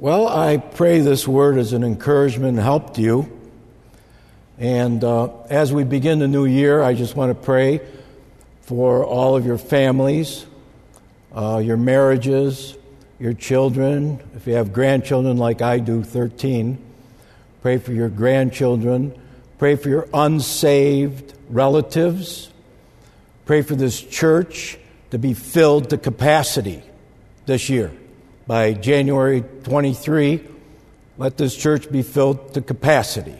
Well, I pray this word as an encouragement and helped you. And uh, as we begin the new year, I just want to pray for all of your families, uh, your marriages, your children. If you have grandchildren like I do, 13, pray for your grandchildren. Pray for your unsaved relatives. Pray for this church to be filled to capacity this year by January 23, let this church be filled to capacity.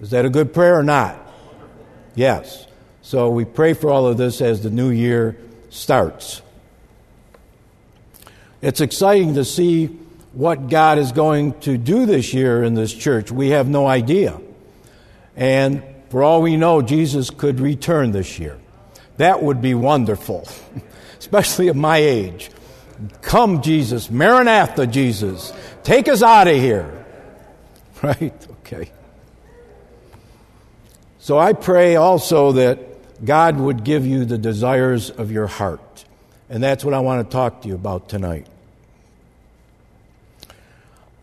Is that a good prayer or not? Yes. So we pray for all of this as the new year starts. It's exciting to see what God is going to do this year in this church. We have no idea. And for all we know, Jesus could return this year. That would be wonderful, especially at my age. Come, Jesus. Maranatha, Jesus. Take us out of here. Right? Okay. So I pray also that God would give you the desires of your heart. And that's what I want to talk to you about tonight.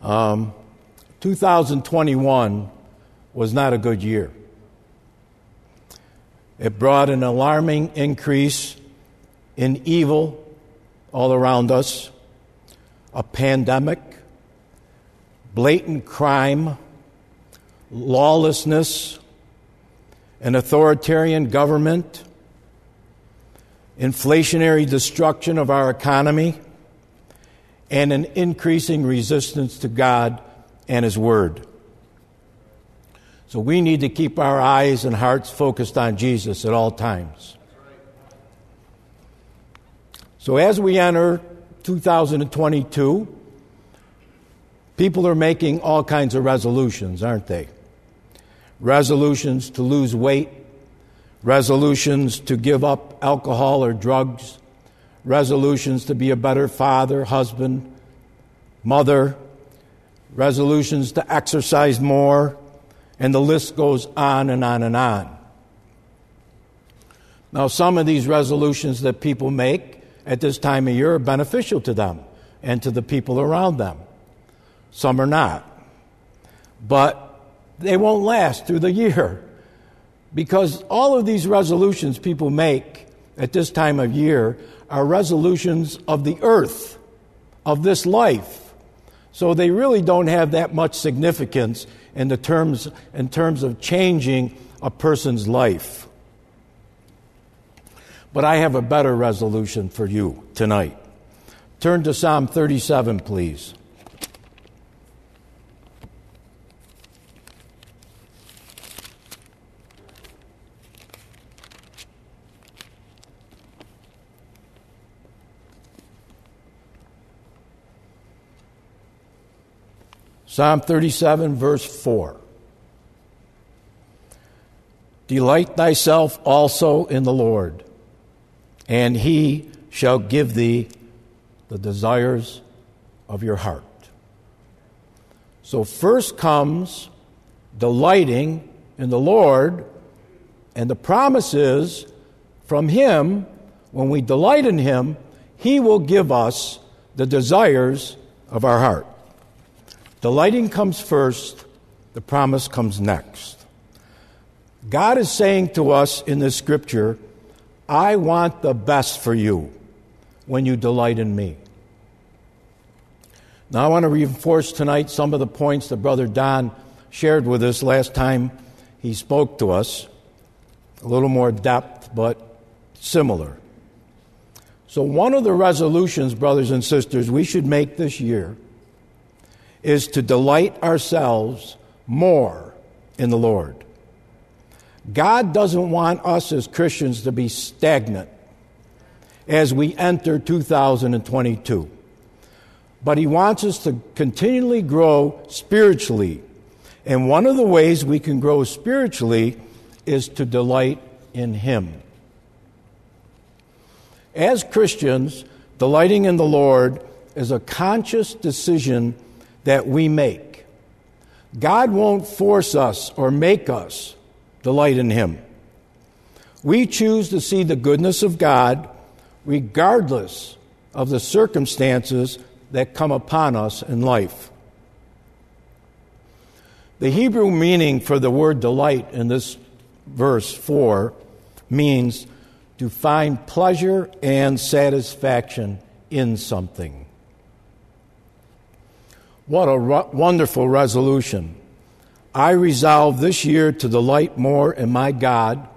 Um, 2021 was not a good year. It brought an alarming increase in evil all around us, a pandemic, blatant crime, lawlessness, an authoritarian government, inflationary destruction of our economy, and an increasing resistance to God and His Word. So we need to keep our eyes and hearts focused on Jesus at all times. So as we enter 2022, people are making all kinds of resolutions, aren't they? Resolutions to lose weight, resolutions to give up alcohol or drugs, resolutions to be a better father, husband, mother, resolutions to exercise more, and the list goes on and on and on. Now, some of these resolutions that people make at this time of year are beneficial to them and to the people around them. Some are not. But they won't last through the year because all of these resolutions people make at this time of year are resolutions of the earth, of this life. So they really don't have that much significance in, the terms, in terms of changing a person's life. But I have a better resolution for you tonight. Turn to Psalm 37, please. Psalm 37, verse 4. Delight thyself also in the Lord and he shall give thee the desires of your heart. So, first comes delighting in the Lord, and the promise is from Him, when we delight in Him, He will give us the desires of our heart. Delighting comes first, the promise comes next. God is saying to us in this scripture, I want the best for you when you delight in me. Now, I want to reinforce tonight some of the points that Brother Don shared with us last time he spoke to us. A little more depth, but similar. So, one of the resolutions, brothers and sisters, we should make this year is to delight ourselves more in the Lord. God doesn't want us as Christians to be stagnant as we enter 2022. But He wants us to continually grow spiritually. And one of the ways we can grow spiritually is to delight in Him. As Christians, delighting in the Lord is a conscious decision that we make. God won't force us or make us delight in Him. We choose to see the goodness of God regardless of the circumstances that come upon us in life. The Hebrew meaning for the word delight in this verse 4 means to find pleasure and satisfaction in something. What a ru- wonderful resolution. I resolve this year to delight more in my God,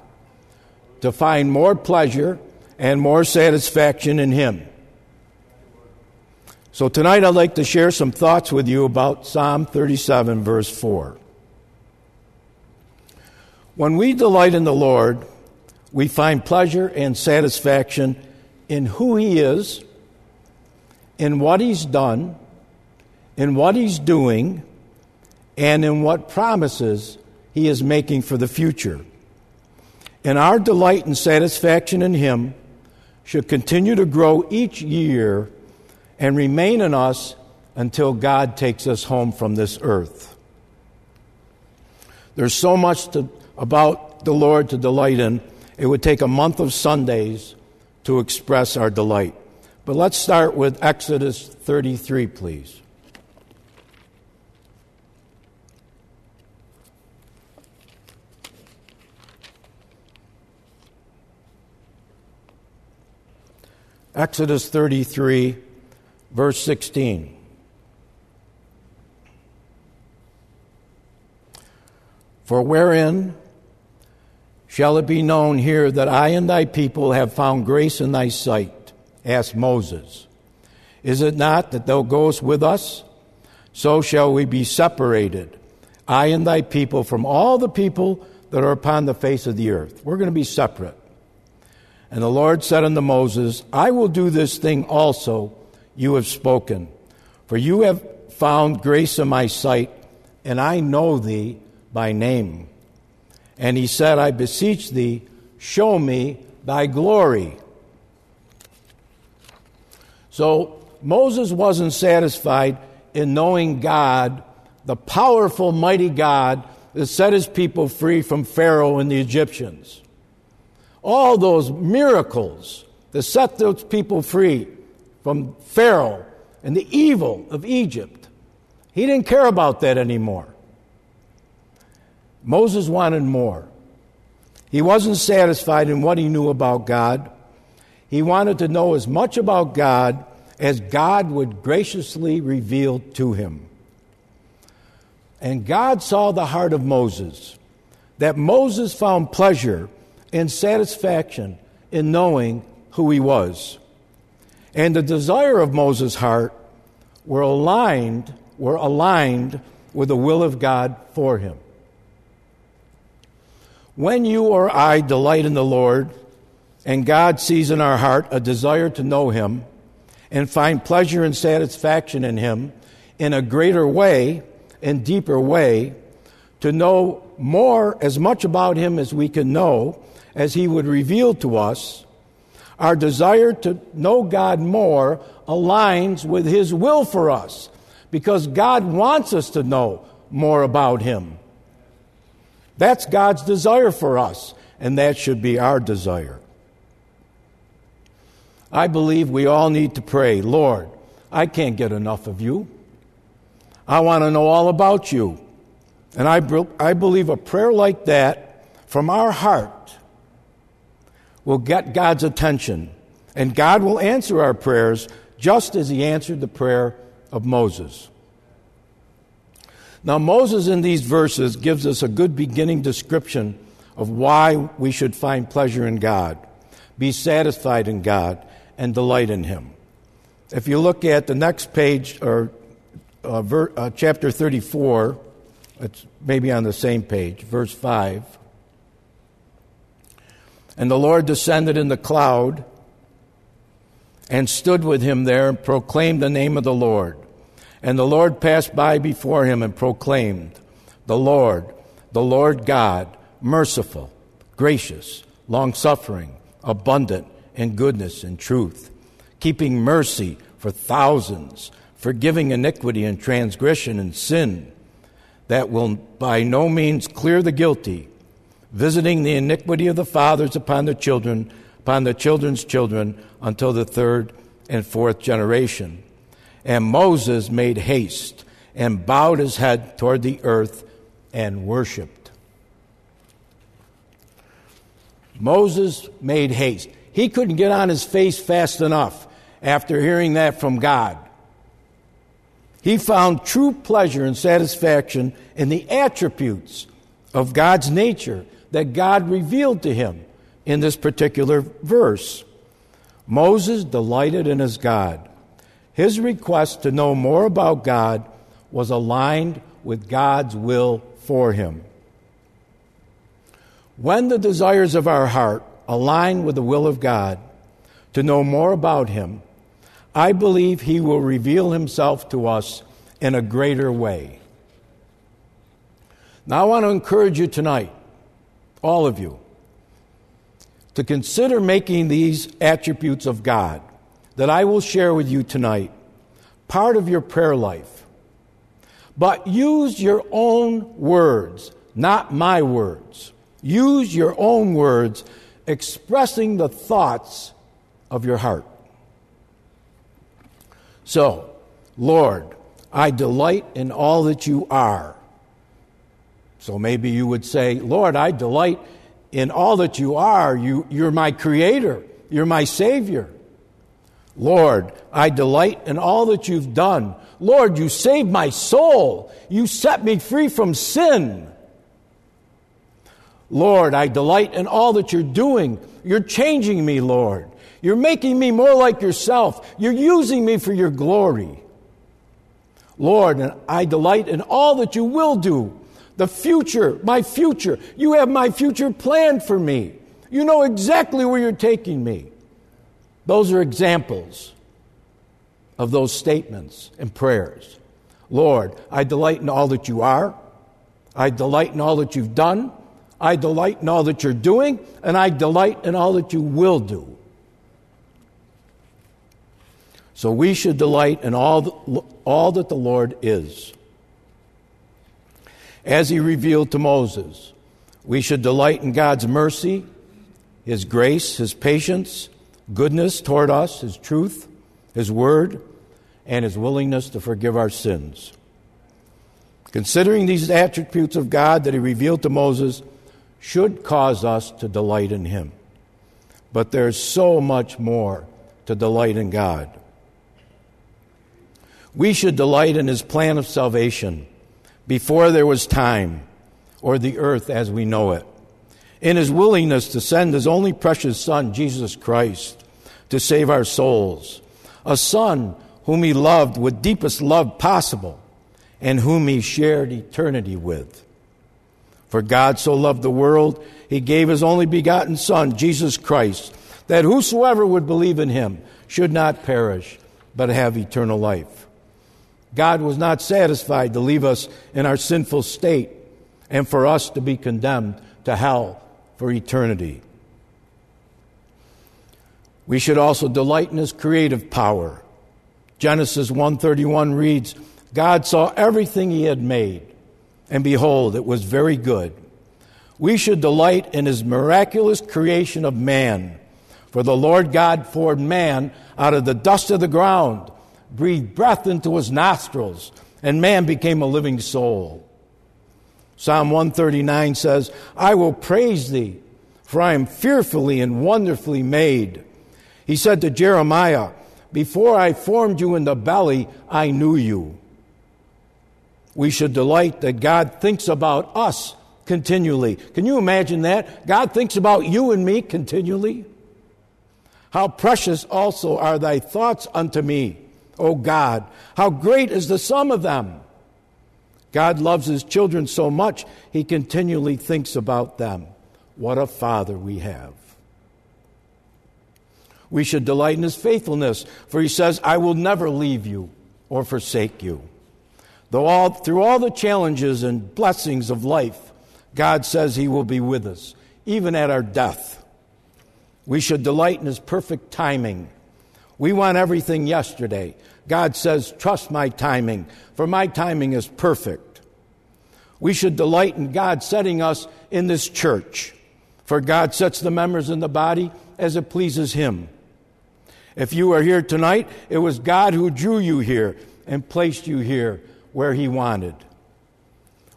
to find more pleasure and more satisfaction in Him. So tonight I'd like to share some thoughts with you about Psalm 37, verse 4. When we delight in the Lord, we find pleasure and satisfaction in who He is, in what He's done, in what He's doing, and in what promises He is making for the future. And our delight and satisfaction in Him should continue to grow each year and remain in us until God takes us home from this earth. There's so much to, about the Lord to delight in. It would take a month of Sundays to express our delight. But let's start with Exodus 33, please. Exodus 33, verse 16. For wherein shall it be known here that I and thy people have found grace in thy sight? asked Moses. Is it not that thou goest with us? So shall we be separated, I and thy people, from all the people that are upon the face of the earth. We're going to be separate. And the Lord said unto Moses, I will do this thing also you have spoken. For you have found grace in my sight, and I know thee by name. And he said, I beseech thee, show me thy glory. So Moses wasn't satisfied in knowing God, the powerful, mighty God that set his people free from Pharaoh and the Egyptians all those miracles that set those people free from Pharaoh and the evil of Egypt. He didn't care about that anymore. Moses wanted more. He wasn't satisfied in what he knew about God. He wanted to know as much about God as God would graciously reveal to him. And God saw the heart of Moses, that Moses found pleasure and satisfaction in knowing who he was. And the desire of Moses' heart were aligned, were aligned with the will of God for him. When you or I delight in the Lord, and God sees in our heart a desire to know Him and find pleasure and satisfaction in Him in a greater way and deeper way, to know more, as much about Him as we can know, as He would reveal to us, our desire to know God more aligns with His will for us because God wants us to know more about Him. That's God's desire for us, and that should be our desire. I believe we all need to pray, Lord, I can't get enough of you. I want to know all about you. And I, I believe a prayer like that from our heart will get God's attention, and God will answer our prayers just as He answered the prayer of Moses. Now, Moses in these verses gives us a good beginning description of why we should find pleasure in God, be satisfied in God, and delight in Him. If you look at the next page, or uh, ver, uh, chapter 34, it's maybe on the same page, verse 5. And the Lord descended in the cloud and stood with him there and proclaimed the name of the Lord. And the Lord passed by before him and proclaimed, The Lord, the Lord God, merciful, gracious, long suffering, abundant in goodness and truth, keeping mercy for thousands, forgiving iniquity and transgression and sin, that will by no means clear the guilty visiting the iniquity of the fathers upon the children, upon the children's children, until the third and fourth generation. And Moses made haste and bowed his head toward the earth and worshiped. Moses made haste. He couldn't get on his face fast enough after hearing that from God. He found true pleasure and satisfaction in the attributes of God's nature that God revealed to him in this particular verse. Moses delighted in his God. His request to know more about God was aligned with God's will for him. When the desires of our heart align with the will of God to know more about Him, I believe He will reveal Himself to us in a greater way. Now, I want to encourage you tonight, all of you, to consider making these attributes of God that I will share with you tonight part of your prayer life. But use your own words, not my words. Use your own words expressing the thoughts of your heart. So, Lord, I delight in all that you are. So maybe you would say, Lord, I delight in all that you are. You, you're my creator. You're my savior. Lord, I delight in all that you've done. Lord, you saved my soul. You set me free from sin. Lord, I delight in all that you're doing. You're changing me, Lord. You're making me more like yourself. You're using me for your glory. Lord, and I delight in all that you will do. The future, my future. You have my future planned for me. You know exactly where you're taking me. Those are examples of those statements and prayers. Lord, I delight in all that you are. I delight in all that you've done. I delight in all that you're doing, and I delight in all that you will do. So we should delight in all, all that the Lord is. As he revealed to Moses, we should delight in God's mercy, his grace, his patience, goodness toward us, his truth, his word, and his willingness to forgive our sins. Considering these attributes of God that he revealed to Moses, should cause us to delight in Him. But there's so much more to delight in God. We should delight in His plan of salvation before there was time or the earth as we know it, in His willingness to send His only precious Son, Jesus Christ, to save our souls, a Son whom He loved with deepest love possible and whom He shared eternity with. For God so loved the world, he gave his only begotten Son, Jesus Christ, that whosoever would believe in him should not perish, but have eternal life. God was not satisfied to leave us in our sinful state and for us to be condemned to hell for eternity. We should also delight in his creative power. Genesis 1:31 reads, God saw everything he had made and behold, it was very good. We should delight in his miraculous creation of man. For the Lord God formed man out of the dust of the ground, breathed breath into his nostrils, and man became a living soul. Psalm 139 says, I will praise thee, for I am fearfully and wonderfully made. He said to Jeremiah, Before I formed you in the belly, I knew you. We should delight that God thinks about us continually. Can you imagine that? God thinks about you and me continually. How precious also are thy thoughts unto me, O God. How great is the sum of them. God loves his children so much, he continually thinks about them. What a father we have. We should delight in his faithfulness, for he says, I will never leave you or forsake you. Though all, through all the challenges and blessings of life, God says He will be with us, even at our death. We should delight in His perfect timing. We want everything yesterday. God says, Trust my timing, for my timing is perfect. We should delight in God setting us in this church, for God sets the members in the body as it pleases Him. If you are here tonight, it was God who drew you here and placed you here where He wanted.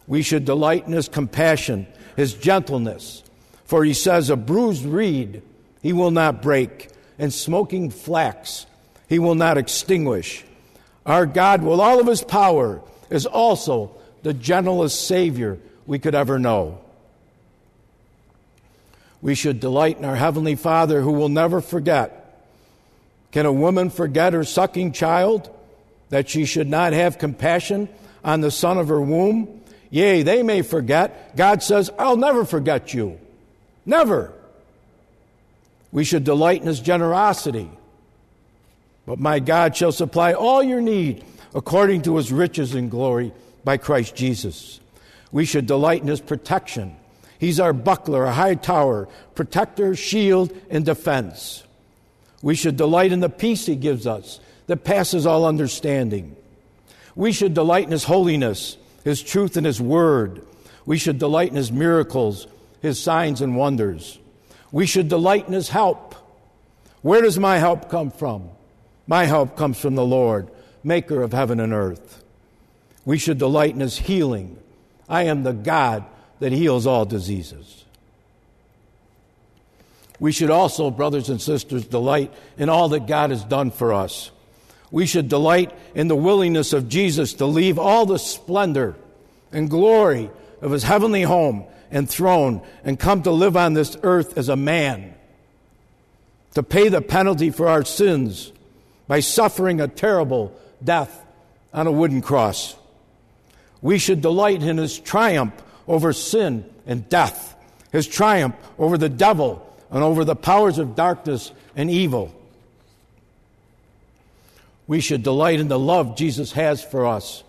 We should delight in His compassion, His gentleness. For He says, A bruised reed He will not break, and smoking flax He will not extinguish. Our God, with all of His power, is also the gentlest Savior we could ever know. We should delight in our Heavenly Father who will never forget can a woman forget her sucking child, that she should not have compassion on the son of her womb? Yea, they may forget. God says, I'll never forget you. Never. We should delight in his generosity. But my God shall supply all your need according to his riches and glory by Christ Jesus. We should delight in his protection. He's our buckler, a high tower, protector, shield, and defense. We should delight in the peace He gives us that passes all understanding. We should delight in His holiness, His truth, and His word. We should delight in His miracles, His signs and wonders. We should delight in His help. Where does my help come from? My help comes from the Lord, maker of heaven and earth. We should delight in His healing. I am the God that heals all diseases. We should also, brothers and sisters, delight in all that God has done for us. We should delight in the willingness of Jesus to leave all the splendor and glory of his heavenly home and throne and come to live on this earth as a man, to pay the penalty for our sins by suffering a terrible death on a wooden cross. We should delight in his triumph over sin and death, his triumph over the devil and over the powers of darkness and evil. We should delight in the love Jesus has for us.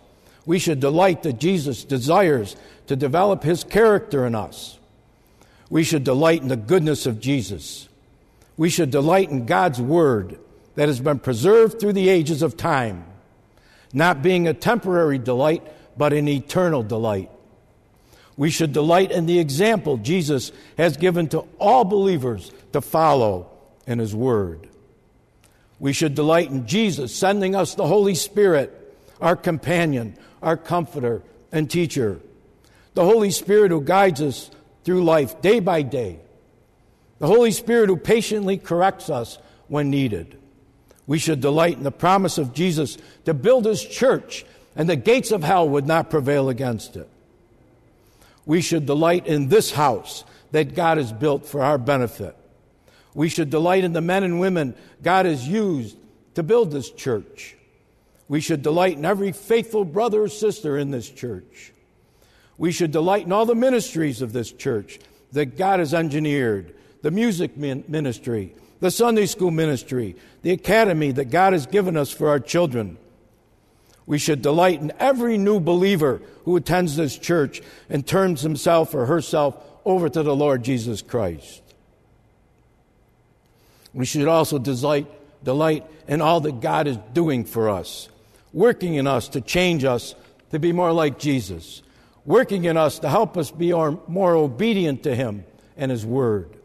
We should delight that Jesus desires to develop his character in us. We should delight in the goodness of Jesus. We should delight in God's word that has been preserved through the ages of time, not being a temporary delight, but an eternal delight. We should delight in the example Jesus has given to all believers to follow in His Word. We should delight in Jesus sending us the Holy Spirit, our companion, our comforter, and teacher. The Holy Spirit who guides us through life day by day. The Holy Spirit who patiently corrects us when needed. We should delight in the promise of Jesus to build His church, and the gates of hell would not prevail against it we should delight in this house that God has built for our benefit. We should delight in the men and women God has used to build this church. We should delight in every faithful brother or sister in this church. We should delight in all the ministries of this church that God has engineered the music ministry, the Sunday school ministry, the academy that God has given us for our children we should delight in every new believer who attends this church and turns himself or herself over to the Lord Jesus Christ. We should also delight, delight in all that God is doing for us, working in us to change us to be more like Jesus, working in us to help us be more obedient to Him and His Word,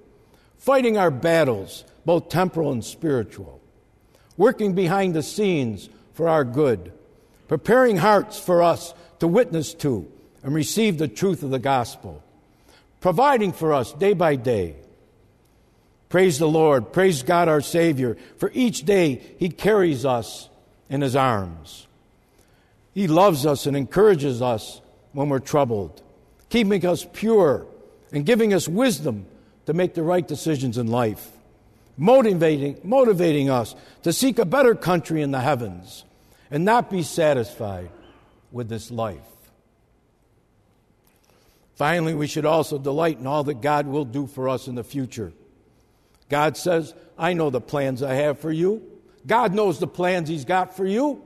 fighting our battles, both temporal and spiritual, working behind the scenes for our good. Preparing hearts for us to witness to and receive the truth of the gospel, providing for us day by day. Praise the Lord, praise God our Savior, for each day He carries us in His arms. He loves us and encourages us when we're troubled, keeping us pure and giving us wisdom to make the right decisions in life, motivating, motivating us to seek a better country in the heavens and not be satisfied with this life. Finally, we should also delight in all that God will do for us in the future. God says, I know the plans I have for you. God knows the plans He's got for you.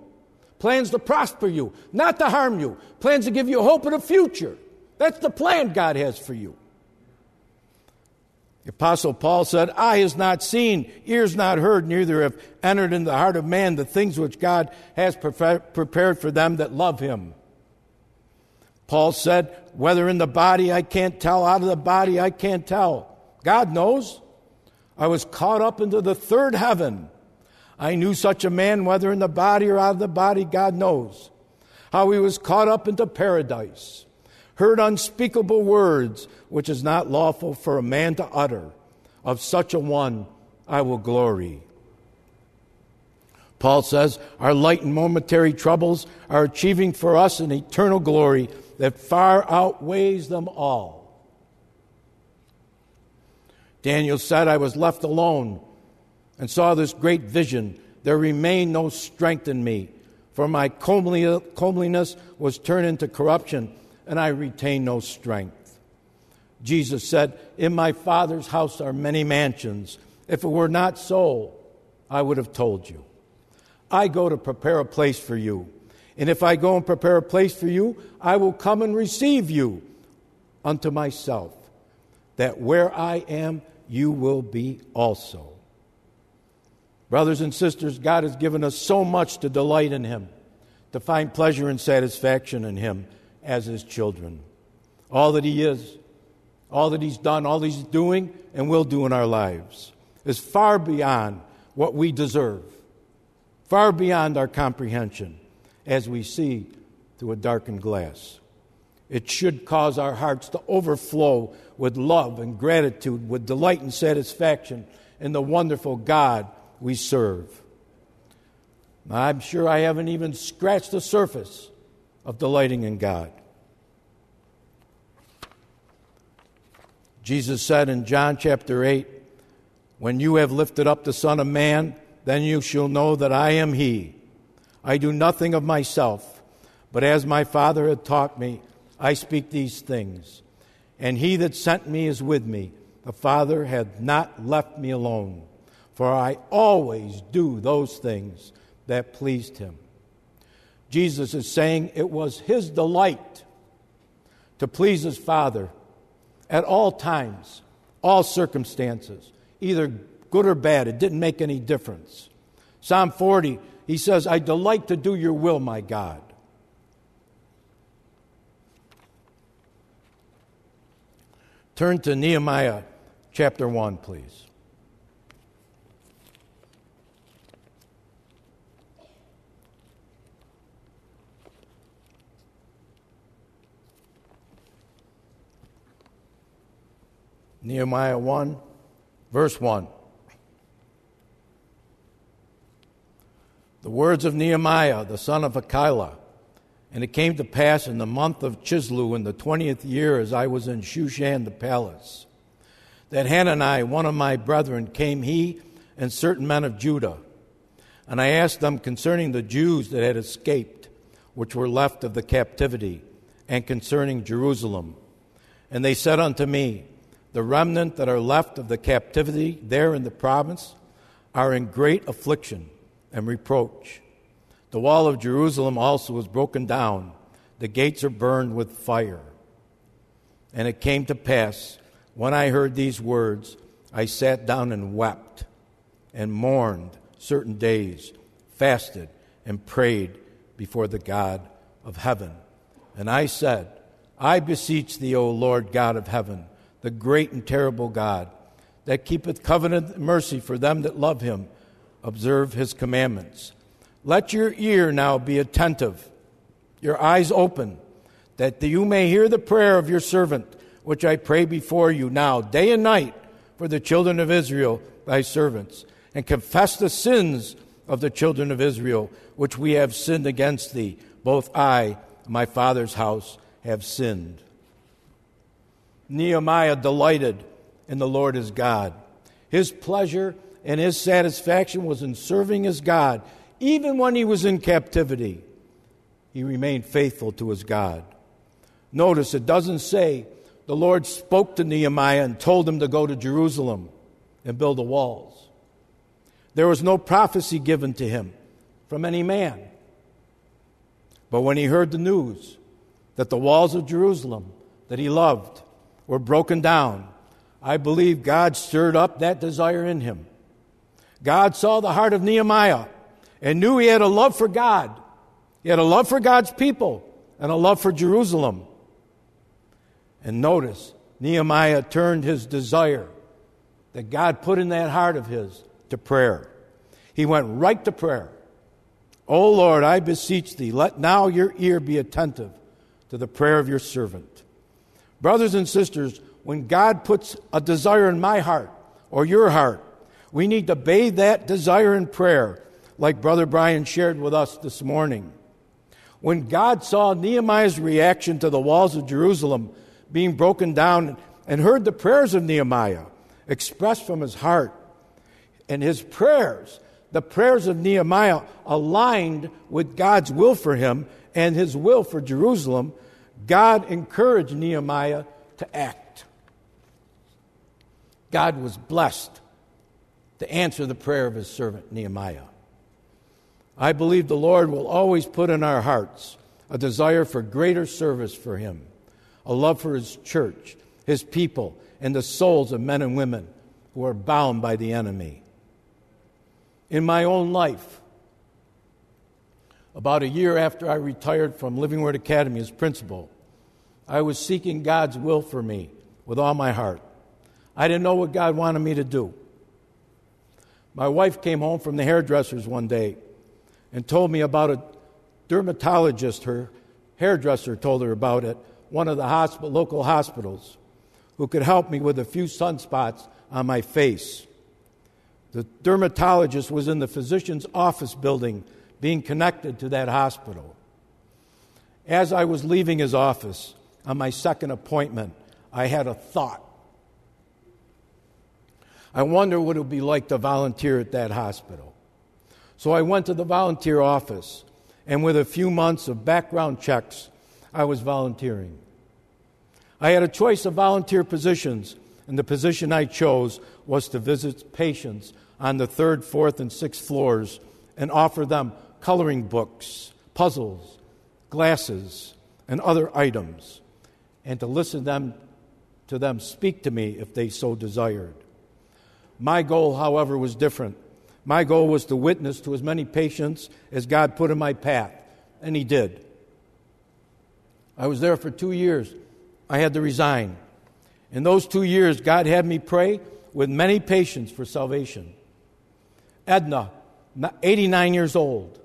Plans to prosper you, not to harm you. Plans to give you hope in the future. That's the plan God has for you. The Apostle Paul said, Eye has not seen, ears not heard, neither have entered in the heart of man the things which God has prepared for them that love him. Paul said, Whether in the body I can't tell, out of the body I can't tell. God knows. I was caught up into the third heaven. I knew such a man, whether in the body or out of the body, God knows. How he was caught up into paradise, heard unspeakable words, which is not lawful for a man to utter. Of such a one I will glory. Paul says, Our light and momentary troubles are achieving for us an eternal glory that far outweighs them all. Daniel said, I was left alone and saw this great vision. There remained no strength in me, for my comeliness was turned into corruption, and I retained no strength. Jesus said, In my Father's house are many mansions. If it were not so, I would have told you. I go to prepare a place for you. And if I go and prepare a place for you, I will come and receive you unto myself, that where I am, you will be also. Brothers and sisters, God has given us so much to delight in Him, to find pleasure and satisfaction in Him as His children. All that He is, all that He's done, all He's doing and will do in our lives is far beyond what we deserve, far beyond our comprehension as we see through a darkened glass. It should cause our hearts to overflow with love and gratitude, with delight and satisfaction in the wonderful God we serve. I'm sure I haven't even scratched the surface of delighting in God. Jesus said in John chapter 8, When you have lifted up the Son of Man, then you shall know that I am He. I do nothing of myself, but as my Father had taught me, I speak these things. And he that sent me is with me. The Father hath not left me alone, for I always do those things that pleased him. Jesus is saying it was his delight to please his Father at all times, all circumstances, either good or bad. It didn't make any difference. Psalm 40 he says, I delight to do your will, my God. Turn to Nehemiah chapter 1, please. Nehemiah 1, verse 1. the words of Nehemiah, the son of Hachaliah. And it came to pass in the month of Chisleu, in the twentieth year, as I was in Shushan the palace, that Hanani, one of my brethren, came he and certain men of Judah. And I asked them concerning the Jews that had escaped, which were left of the captivity, and concerning Jerusalem. And they said unto me, The remnant that are left of the captivity there in the province are in great affliction and reproach. The wall of Jerusalem also was broken down, the gates are burned with fire. And it came to pass, when I heard these words, I sat down and wept and mourned certain days, fasted and prayed before the God of heaven. And I said, I beseech thee, O Lord God of heaven, the great and terrible God, that keepeth covenant mercy for them that love him observe his commandments. Let your ear now be attentive, your eyes open, that you may hear the prayer of your servant, which I pray before you now, day and night, for the children of Israel, thy servants, and confess the sins of the children of Israel, which we have sinned against thee. Both I and my father's house have sinned. Nehemiah delighted in the Lord his God. His pleasure and his satisfaction was in serving his God. Even when he was in captivity, he remained faithful to his God. Notice it doesn't say the Lord spoke to Nehemiah and told him to go to Jerusalem and build the walls. There was no prophecy given to him from any man. But when he heard the news that the walls of Jerusalem that he loved were broken down, I believe God stirred up that desire in him. God saw the heart of Nehemiah and knew he had a love for God. He had a love for God's people and a love for Jerusalem. And notice, Nehemiah turned his desire that God put in that heart of his to prayer. He went right to prayer. O Lord, I beseech thee, let now your ear be attentive to the prayer of your servant. Brothers and sisters, when God puts a desire in my heart or your heart, we need to bathe that desire in prayer, like Brother Brian shared with us this morning. When God saw Nehemiah's reaction to the walls of Jerusalem being broken down and heard the prayers of Nehemiah expressed from his heart, and his prayers, the prayers of Nehemiah, aligned with God's will for him and his will for Jerusalem, God encouraged Nehemiah to act. God was blessed to answer the prayer of his servant Nehemiah. I believe the Lord will always put in our hearts a desire for greater service for him, a love for his church, his people, and the souls of men and women who are bound by the enemy. In my own life, about a year after I retired from Living Word Academy as principal, I was seeking God's will for me with all my heart. I didn't know what God wanted me to do. My wife came home from the hairdresser's one day and told me about a dermatologist, her hairdresser told her about it, one of the local hospitals, who could help me with a few sunspots on my face. The dermatologist was in the physician's office building being connected to that hospital. As I was leaving his office on my second appointment, I had a thought. I wonder what it would be like to volunteer at that hospital. So I went to the volunteer office, and with a few months of background checks, I was volunteering. I had a choice of volunteer positions, and the position I chose was to visit patients on the third, fourth, and sixth floors and offer them coloring books, puzzles, glasses, and other items, and to listen them, to them speak to me if they so desired. My goal, however, was different. My goal was to witness to as many patients as God put in my path, and He did. I was there for two years. I had to resign. In those two years, God had me pray with many patients for salvation. Edna, 89 years old.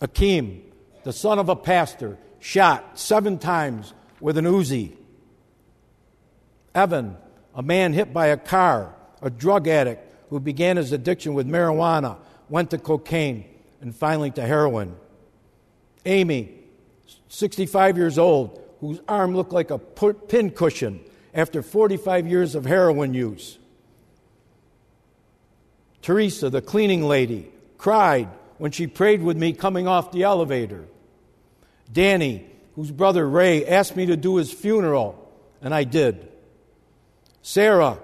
Akim, the son of a pastor, shot seven times with an Uzi. Evan, a man hit by a car, a drug addict, who began his addiction with marijuana, went to cocaine, and finally to heroin. Amy, 65 years old, whose arm looked like a pin cushion after 45 years of heroin use. Teresa, the cleaning lady, cried when she prayed with me coming off the elevator. Danny, whose brother Ray asked me to do his funeral, and I did. Sarah,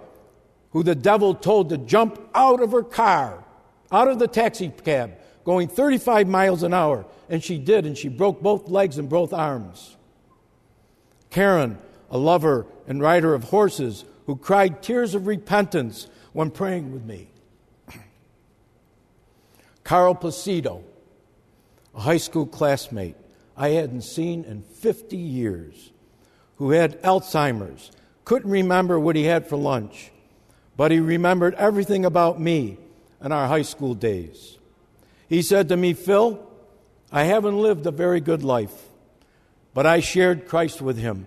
who the devil told to jump out of her car, out of the taxi cab, going 35 miles an hour. And she did, and she broke both legs and both arms. Karen, a lover and rider of horses, who cried tears of repentance when praying with me. Carl Placido, a high school classmate I hadn't seen in 50 years, who had Alzheimer's, couldn't remember what he had for lunch, but he remembered everything about me and our high school days. He said to me, Phil, I haven't lived a very good life, but I shared Christ with him.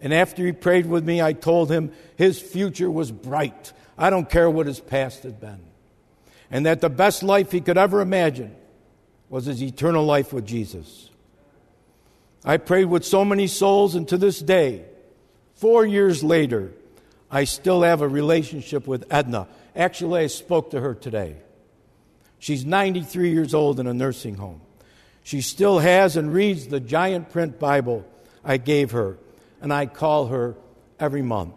And after he prayed with me, I told him his future was bright. I don't care what his past had been. And that the best life he could ever imagine was his eternal life with Jesus. I prayed with so many souls, and to this day, four years later, I still have a relationship with Edna. Actually, I spoke to her today. She's 93 years old in a nursing home. She still has and reads the giant print Bible I gave her, and I call her every month.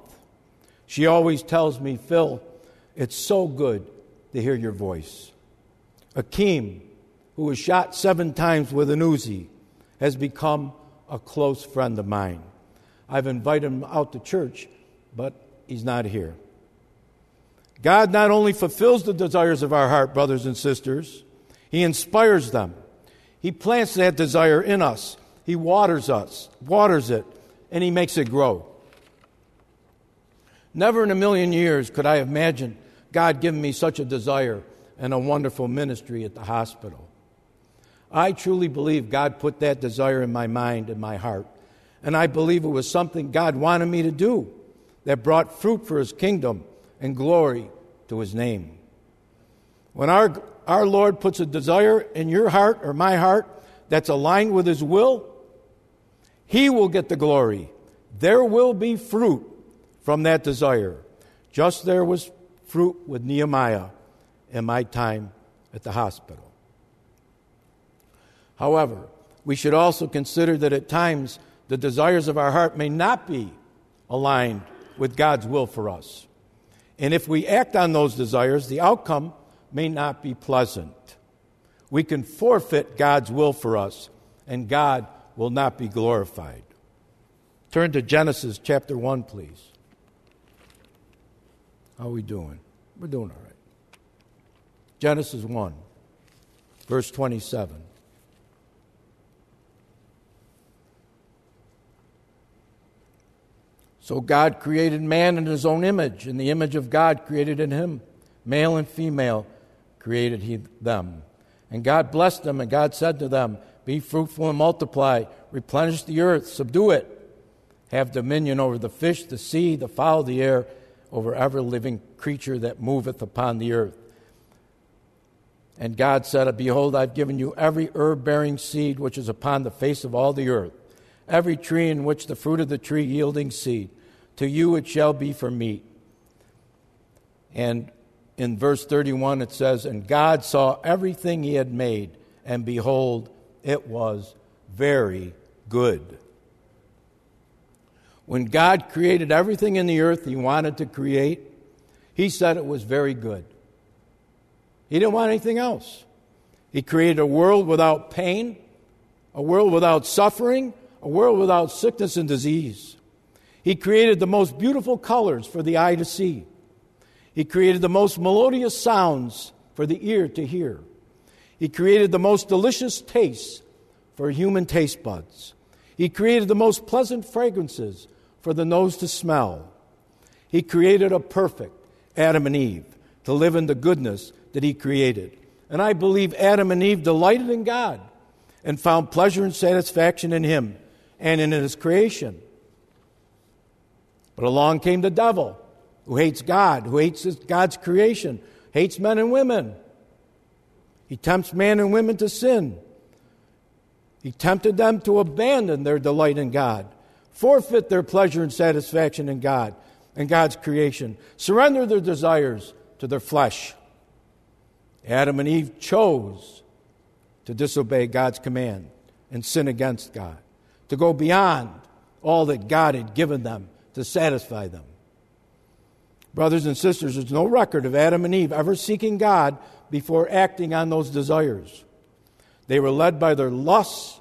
She always tells me, Phil, it's so good to hear your voice. Akeem, who was shot seven times with an Uzi, has become a close friend of mine. I've invited him out to church, but he's not here. God not only fulfills the desires of our heart, brothers and sisters, he inspires them. He plants that desire in us. He waters us, waters it, and he makes it grow. Never in a million years could I have imagined God giving me such a desire and a wonderful ministry at the hospital. I truly believe God put that desire in my mind and my heart. And I believe it was something God wanted me to do that brought fruit for His kingdom and glory to His name. When our, our Lord puts a desire in your heart or my heart that's aligned with His will, He will get the glory. There will be fruit from that desire. Just there was fruit with Nehemiah in my time at the hospital. However, we should also consider that at times the desires of our heart may not be aligned with God's will for us. And if we act on those desires, the outcome may not be pleasant. We can forfeit God's will for us, and God will not be glorified. Turn to Genesis chapter 1, please. How are we doing? We're doing all right. Genesis 1, verse 27. So God created man in his own image. In the image of God created in him. Male and female created he them. And God blessed them, and God said to them, Be fruitful and multiply, replenish the earth, subdue it, have dominion over the fish, the sea, the fowl the air, over every living creature that moveth upon the earth. And God said, Behold, I've given you every herb bearing seed which is upon the face of all the earth every tree in which the fruit of the tree yielding seed. To you it shall be for meat. And in verse 31 it says, And God saw everything he had made, and behold, it was very good. When God created everything in the earth he wanted to create, he said it was very good. He didn't want anything else. He created a world without pain, a world without suffering, a world without sickness and disease. He created the most beautiful colors for the eye to see. He created the most melodious sounds for the ear to hear. He created the most delicious tastes for human taste buds. He created the most pleasant fragrances for the nose to smell. He created a perfect Adam and Eve to live in the goodness that He created. And I believe Adam and Eve delighted in God and found pleasure and satisfaction in Him and in his creation. But along came the devil, who hates God, who hates God's creation, hates men and women. He tempts men and women to sin. He tempted them to abandon their delight in God, forfeit their pleasure and satisfaction in God and God's creation, surrender their desires to their flesh. Adam and Eve chose to disobey God's command and sin against God to go beyond all that God had given them to satisfy them. Brothers and sisters, there's no record of Adam and Eve ever seeking God before acting on those desires. They were led by their lusts,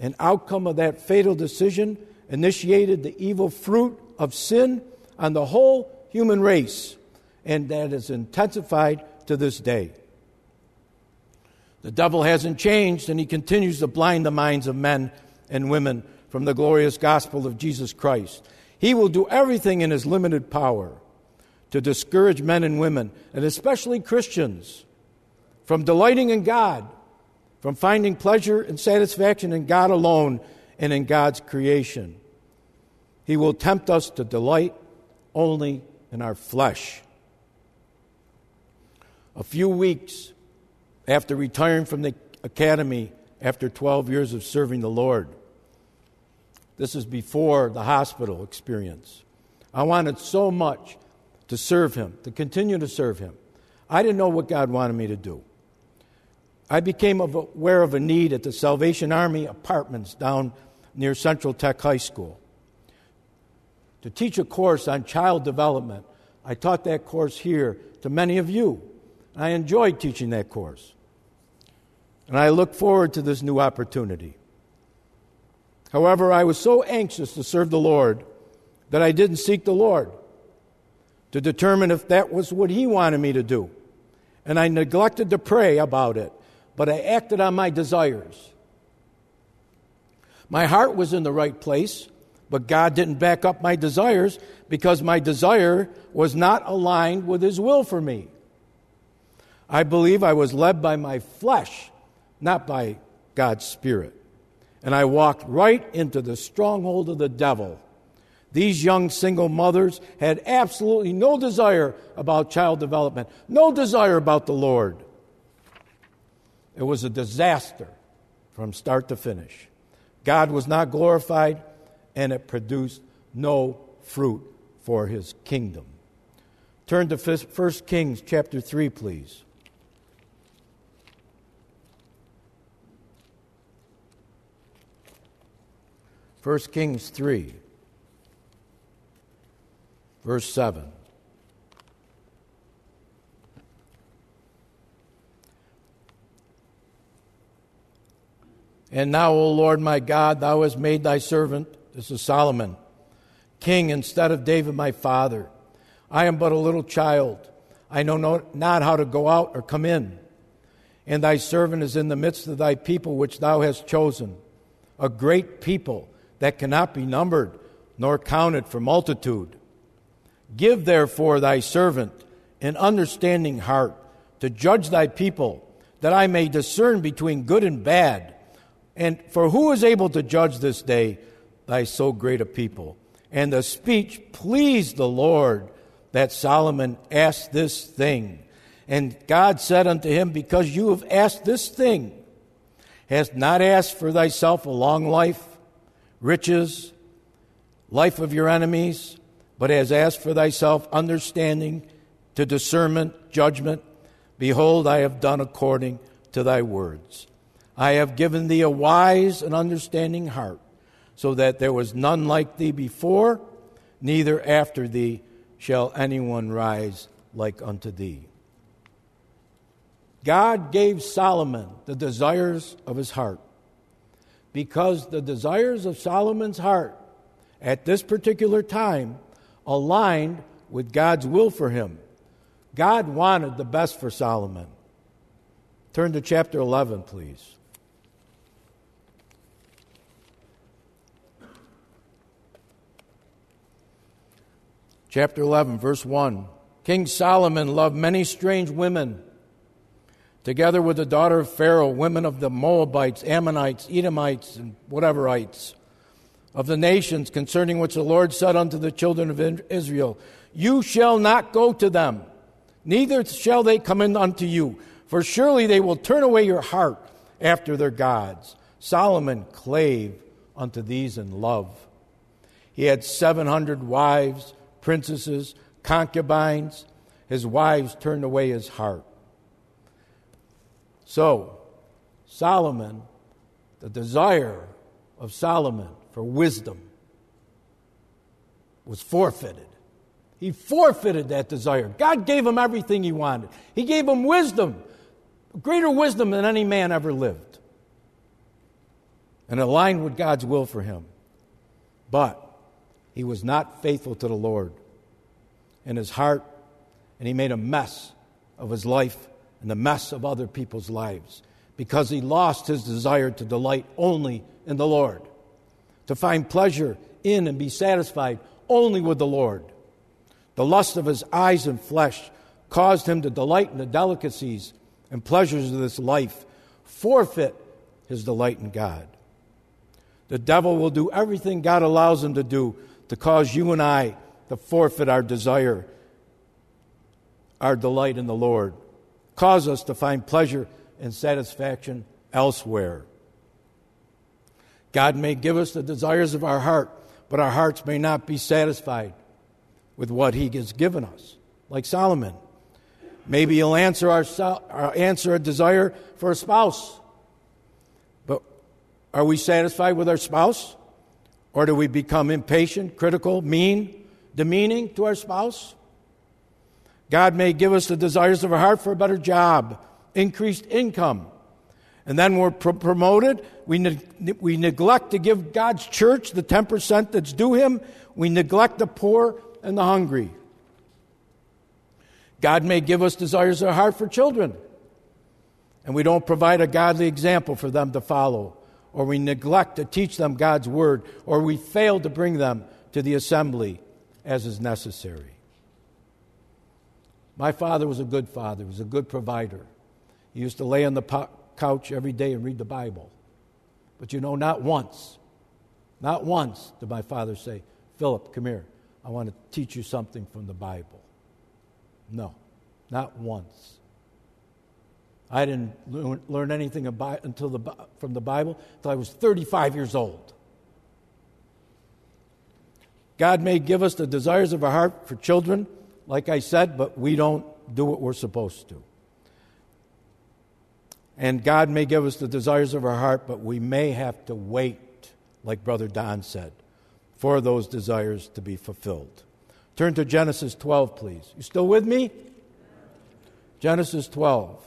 and outcome of that fatal decision initiated the evil fruit of sin on the whole human race, and that is intensified to this day. The devil hasn't changed, and he continues to blind the minds of men and women from the glorious gospel of Jesus Christ. He will do everything in his limited power to discourage men and women, and especially Christians, from delighting in God, from finding pleasure and satisfaction in God alone and in God's creation. He will tempt us to delight only in our flesh. A few weeks after retiring from the academy after 12 years of serving the Lord, this is before the hospital experience. I wanted so much to serve Him, to continue to serve Him. I didn't know what God wanted me to do. I became aware of a need at the Salvation Army apartments down near Central Tech High School to teach a course on child development. I taught that course here to many of you. I enjoyed teaching that course. And I look forward to this new opportunity. However, I was so anxious to serve the Lord that I didn't seek the Lord to determine if that was what He wanted me to do. And I neglected to pray about it, but I acted on my desires. My heart was in the right place, but God didn't back up my desires because my desire was not aligned with His will for me. I believe I was led by my flesh, not by God's Spirit. And I walked right into the stronghold of the devil. These young single mothers had absolutely no desire about child development, no desire about the Lord. It was a disaster from start to finish. God was not glorified, and it produced no fruit for his kingdom. Turn to 1 Kings chapter 3, please. 1 Kings 3, verse 7. And now, O Lord my God, thou hast made thy servant, this is Solomon, king instead of David my father. I am but a little child. I know not how to go out or come in. And thy servant is in the midst of thy people which thou hast chosen, a great people that cannot be numbered nor counted for multitude. Give therefore thy servant an understanding heart to judge thy people, that I may discern between good and bad. And for who is able to judge this day thy so great a people? And the speech pleased the Lord that Solomon asked this thing. And God said unto him, Because you have asked this thing, hast not asked for thyself a long life, riches, life of your enemies, but has asked for thyself understanding to discernment, judgment. Behold, I have done according to thy words. I have given thee a wise and understanding heart, so that there was none like thee before, neither after thee shall anyone rise like unto thee. God gave Solomon the desires of his heart because the desires of Solomon's heart at this particular time aligned with God's will for him. God wanted the best for Solomon. Turn to chapter 11, please. Chapter 11, verse 1. King Solomon loved many strange women together with the daughter of Pharaoh, women of the Moabites, Ammonites, Edomites, and whateverites, of the nations concerning which the Lord said unto the children of Israel, You shall not go to them, neither shall they come in unto you, for surely they will turn away your heart after their gods. Solomon clave unto these in love. He had 700 wives, princesses, concubines. His wives turned away his heart. So, Solomon, the desire of Solomon for wisdom was forfeited. He forfeited that desire. God gave him everything he wanted. He gave him wisdom, greater wisdom than any man ever lived, and aligned with God's will for him. But he was not faithful to the Lord in his heart, and he made a mess of his life and the mess of other people's lives because he lost his desire to delight only in the Lord, to find pleasure in and be satisfied only with the Lord. The lust of his eyes and flesh caused him to delight in the delicacies and pleasures of this life, forfeit his delight in God. The devil will do everything God allows him to do to cause you and I to forfeit our desire, our delight in the Lord cause us to find pleasure and satisfaction elsewhere. God may give us the desires of our heart, but our hearts may not be satisfied with what He has given us, like Solomon. Maybe He'll answer our, our uh, answer a desire for a spouse, but are we satisfied with our spouse, or do we become impatient, critical, mean, demeaning to our spouse? God may give us the desires of our heart for a better job, increased income. And then we're pro- promoted. We, ne- we neglect to give God's church the 10% that's due Him. We neglect the poor and the hungry. God may give us desires of our heart for children. And we don't provide a godly example for them to follow. Or we neglect to teach them God's word. Or we fail to bring them to the assembly as is necessary. My father was a good father, he was a good provider. He used to lay on the po- couch every day and read the Bible. But you know, not once, not once did my father say, Philip, come here. I want to teach you something from the Bible. No, not once. I didn't learn anything about, until the, from the Bible until I was 35 years old. God may give us the desires of our heart for children, like I said, but we don't do what we're supposed to. And God may give us the desires of our heart, but we may have to wait, like Brother Don said, for those desires to be fulfilled. Turn to Genesis 12, please. You still with me? Genesis 12.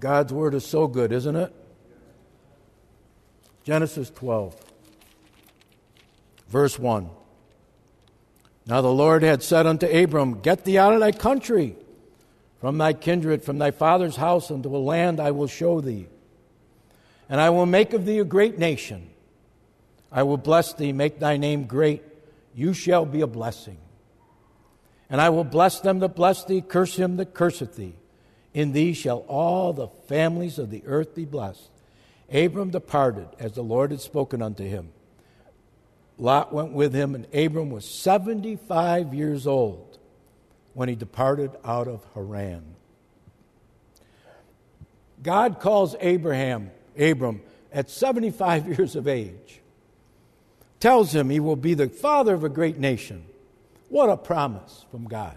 God's word is so good, isn't it? Genesis 12, verse 1. Now the Lord had said unto Abram, Get thee out of thy country, from thy kindred, from thy father's house, unto a land I will show thee. And I will make of thee a great nation. I will bless thee, make thy name great. You shall be a blessing. And I will bless them that bless thee, curse him that curseth thee. In thee shall all the families of the earth be blessed. Abram departed as the Lord had spoken unto him. Lot went with him, and Abram was 75 years old when he departed out of Haran. God calls Abraham, Abram, at 75 years of age, tells him he will be the father of a great nation. What a promise from God.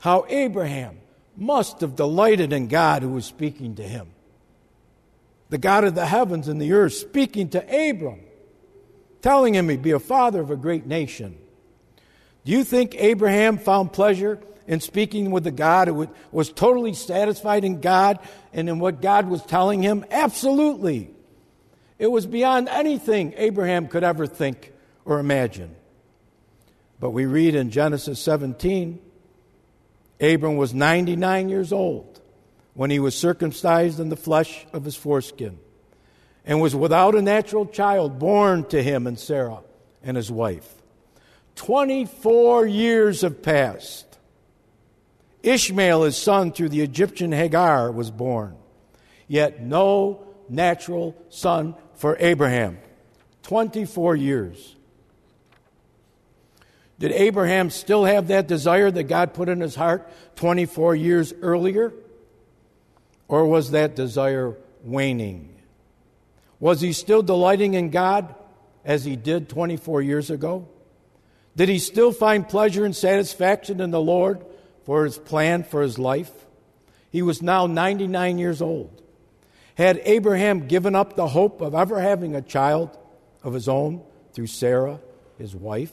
How Abraham must have delighted in God who was speaking to him. The God of the heavens and the earth speaking to Abram, telling him he'd be a father of a great nation. Do you think Abraham found pleasure in speaking with the God who was totally satisfied in God and in what God was telling him? Absolutely. It was beyond anything Abraham could ever think or imagine. But we read in Genesis 17 Abram was 99 years old when he was circumcised in the flesh of his foreskin and was without a natural child born to him and Sarah and his wife. 24 years have passed. Ishmael, his son, through the Egyptian Hagar, was born. Yet no natural son for Abraham. 24 years. Did Abraham still have that desire that God put in his heart 24 years earlier? Or was that desire waning? Was he still delighting in God as he did 24 years ago? Did he still find pleasure and satisfaction in the Lord for his plan for his life? He was now 99 years old. Had Abraham given up the hope of ever having a child of his own through Sarah, his wife?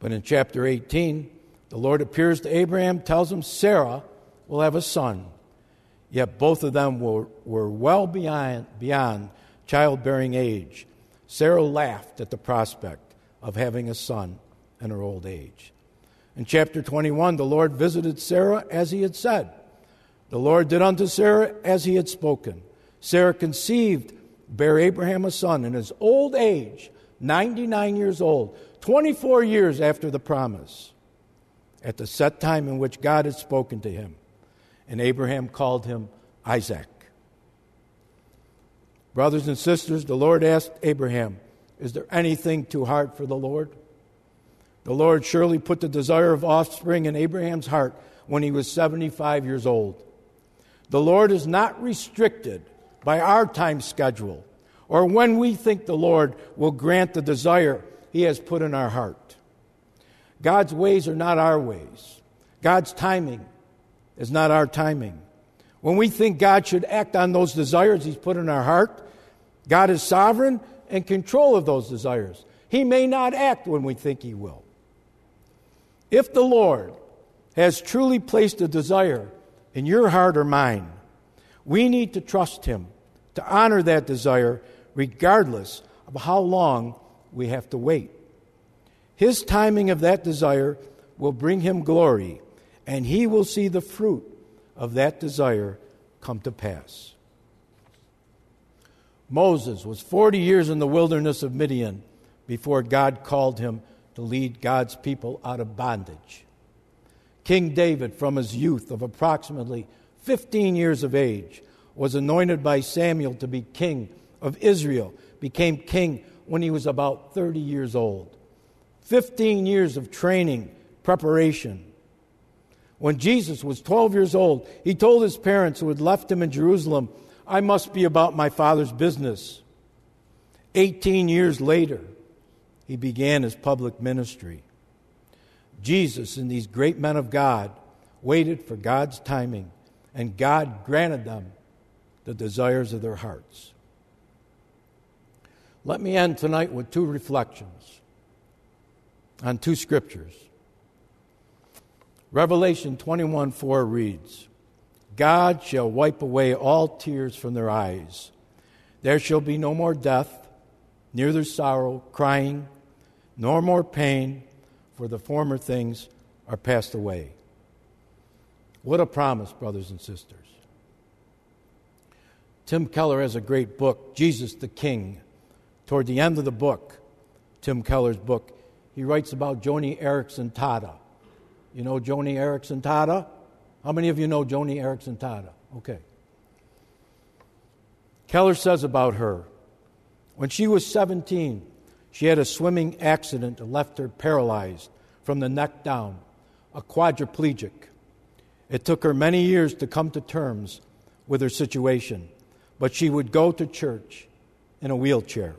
But in chapter 18, the Lord appears to Abraham, tells him Sarah will have a son. Yet both of them were, were well beyond, beyond childbearing age. Sarah laughed at the prospect of having a son in her old age. In chapter 21, the Lord visited Sarah as he had said. The Lord did unto Sarah as he had spoken. Sarah conceived, bare Abraham a son in his old age, 99 years old. 24 years after the promise, at the set time in which God had spoken to him. And Abraham called him Isaac. Brothers and sisters, the Lord asked Abraham, Is there anything too hard for the Lord? The Lord surely put the desire of offspring in Abraham's heart when he was 75 years old. The Lord is not restricted by our time schedule or when we think the Lord will grant the desire he has put in our heart. God's ways are not our ways. God's timing is not our timing. When we think God should act on those desires He's put in our heart, God is sovereign and control of those desires. He may not act when we think He will. If the Lord has truly placed a desire in your heart or mine, we need to trust Him to honor that desire regardless of how long we have to wait. His timing of that desire will bring him glory, and he will see the fruit of that desire come to pass. Moses was 40 years in the wilderness of Midian before God called him to lead God's people out of bondage. King David, from his youth of approximately 15 years of age, was anointed by Samuel to be king of Israel, became king when he was about 30 years old. 15 years of training, preparation. When Jesus was 12 years old, he told his parents who had left him in Jerusalem, I must be about my father's business. 18 years later, he began his public ministry. Jesus and these great men of God waited for God's timing, and God granted them the desires of their hearts. Let me end tonight with two reflections on two scriptures. Revelation 21 4 reads, God shall wipe away all tears from their eyes. There shall be no more death, neither sorrow, crying, nor more pain, for the former things are passed away. What a promise, brothers and sisters. Tim Keller has a great book, Jesus the King. Toward the end of the book, Tim Keller's book, he writes about Joni Eareckson Tada. You know Joni Eareckson Tada? How many of you know Joni Eareckson Tada? Okay. Keller says about her when she was 17, she had a swimming accident that left her paralyzed from the neck down, a quadriplegic. It took her many years to come to terms with her situation but she would go to church in a wheelchair.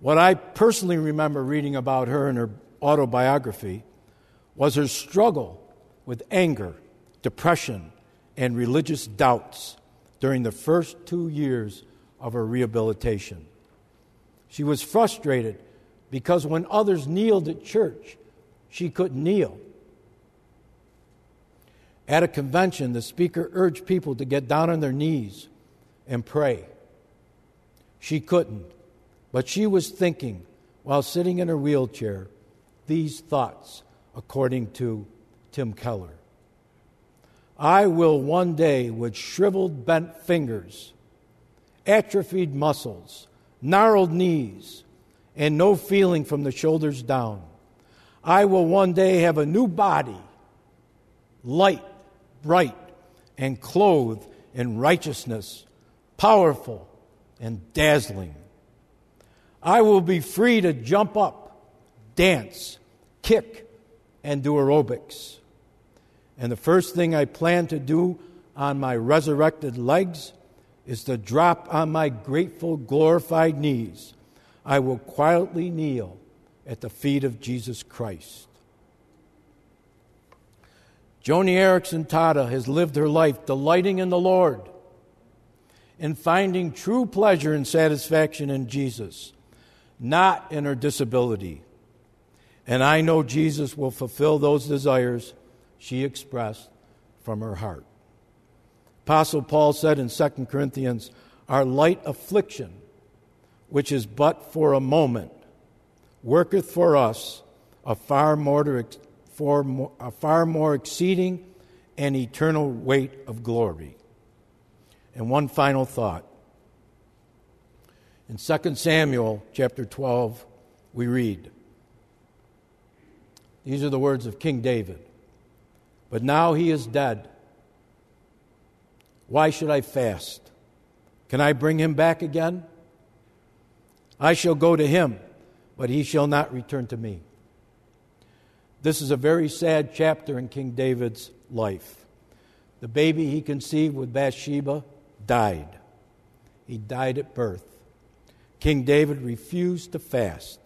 What I personally remember reading about her in her autobiography was her struggle with anger, depression, and religious doubts during the first two years of her rehabilitation. She was frustrated because when others kneeled at church, she couldn't kneel. At a convention, the speaker urged people to get down on their knees and pray. She couldn't, but she was thinking while sitting in her wheelchair these thoughts, according to Tim Keller. I will one day, with shriveled, bent fingers, atrophied muscles, gnarled knees, and no feeling from the shoulders down, I will one day have a new body, light, bright, and clothed in righteousness powerful and dazzling. I will be free to jump up, dance, kick, and do aerobics. And the first thing I plan to do on my resurrected legs is to drop on my grateful, glorified knees. I will quietly kneel at the feet of Jesus Christ. Joni Eareckson Tada has lived her life delighting in the Lord in finding true pleasure and satisfaction in Jesus, not in her disability. And I know Jesus will fulfill those desires she expressed from her heart. Apostle Paul said in 2 Corinthians, Our light affliction, which is but for a moment, worketh for us a far more, for a far more exceeding and eternal weight of glory. And one final thought. In 2 Samuel chapter 12, we read These are the words of King David. But now he is dead. Why should I fast? Can I bring him back again? I shall go to him, but he shall not return to me. This is a very sad chapter in King David's life. The baby he conceived with Bathsheba died. He died at birth. King David refused to fast.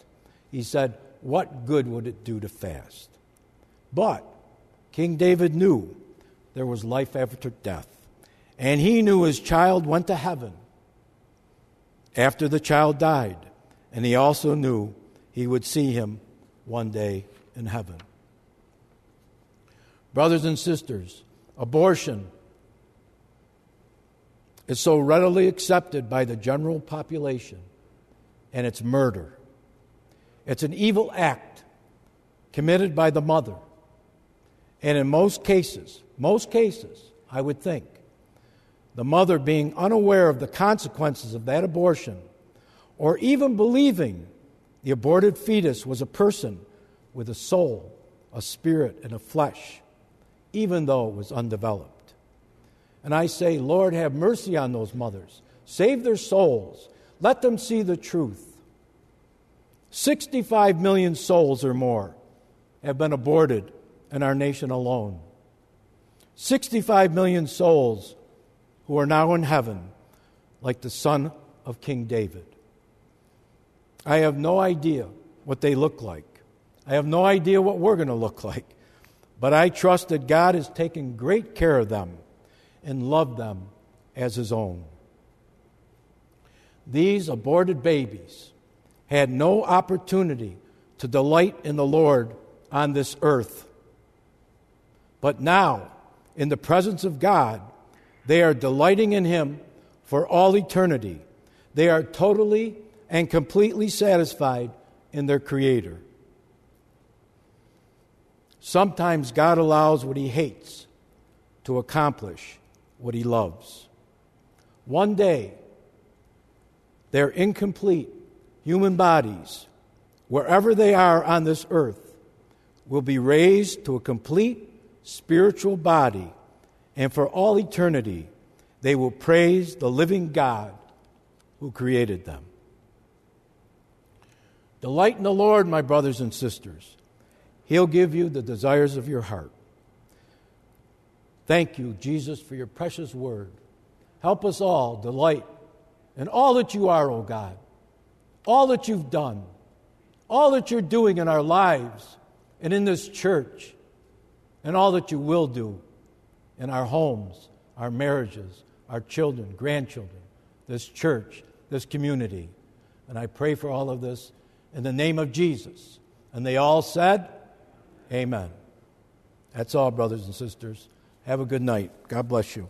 He said, What good would it do to fast? But King David knew there was life after death. And he knew his child went to heaven after the child died. And he also knew he would see him one day in heaven. Brothers and sisters, abortion is so readily accepted by the general population, and it's murder. It's an evil act committed by the mother. And in most cases, most cases, I would think, the mother being unaware of the consequences of that abortion, or even believing the aborted fetus was a person with a soul, a spirit, and a flesh, even though it was undeveloped. And I say, Lord, have mercy on those mothers. Save their souls. Let them see the truth. 65 million souls or more have been aborted in our nation alone. 65 million souls who are now in heaven, like the son of King David. I have no idea what they look like. I have no idea what we're going to look like. But I trust that God has taken great care of them and loved them as his own. These aborted babies had no opportunity to delight in the Lord on this earth. But now, in the presence of God, they are delighting in Him for all eternity. They are totally and completely satisfied in their Creator. Sometimes God allows what He hates to accomplish what He loves. One day, their incomplete human bodies, wherever they are on this earth, will be raised to a complete spiritual body, and for all eternity, they will praise the living God who created them. Delight in the Lord, my brothers and sisters. He'll give you the desires of your heart. Thank you, Jesus, for your precious word. Help us all delight in all that you are, O oh God, all that you've done, all that you're doing in our lives and in this church, and all that you will do in our homes, our marriages, our children, grandchildren, this church, this community. And I pray for all of this in the name of Jesus. And they all said, Amen. That's all, brothers and sisters. Have a good night. God bless you.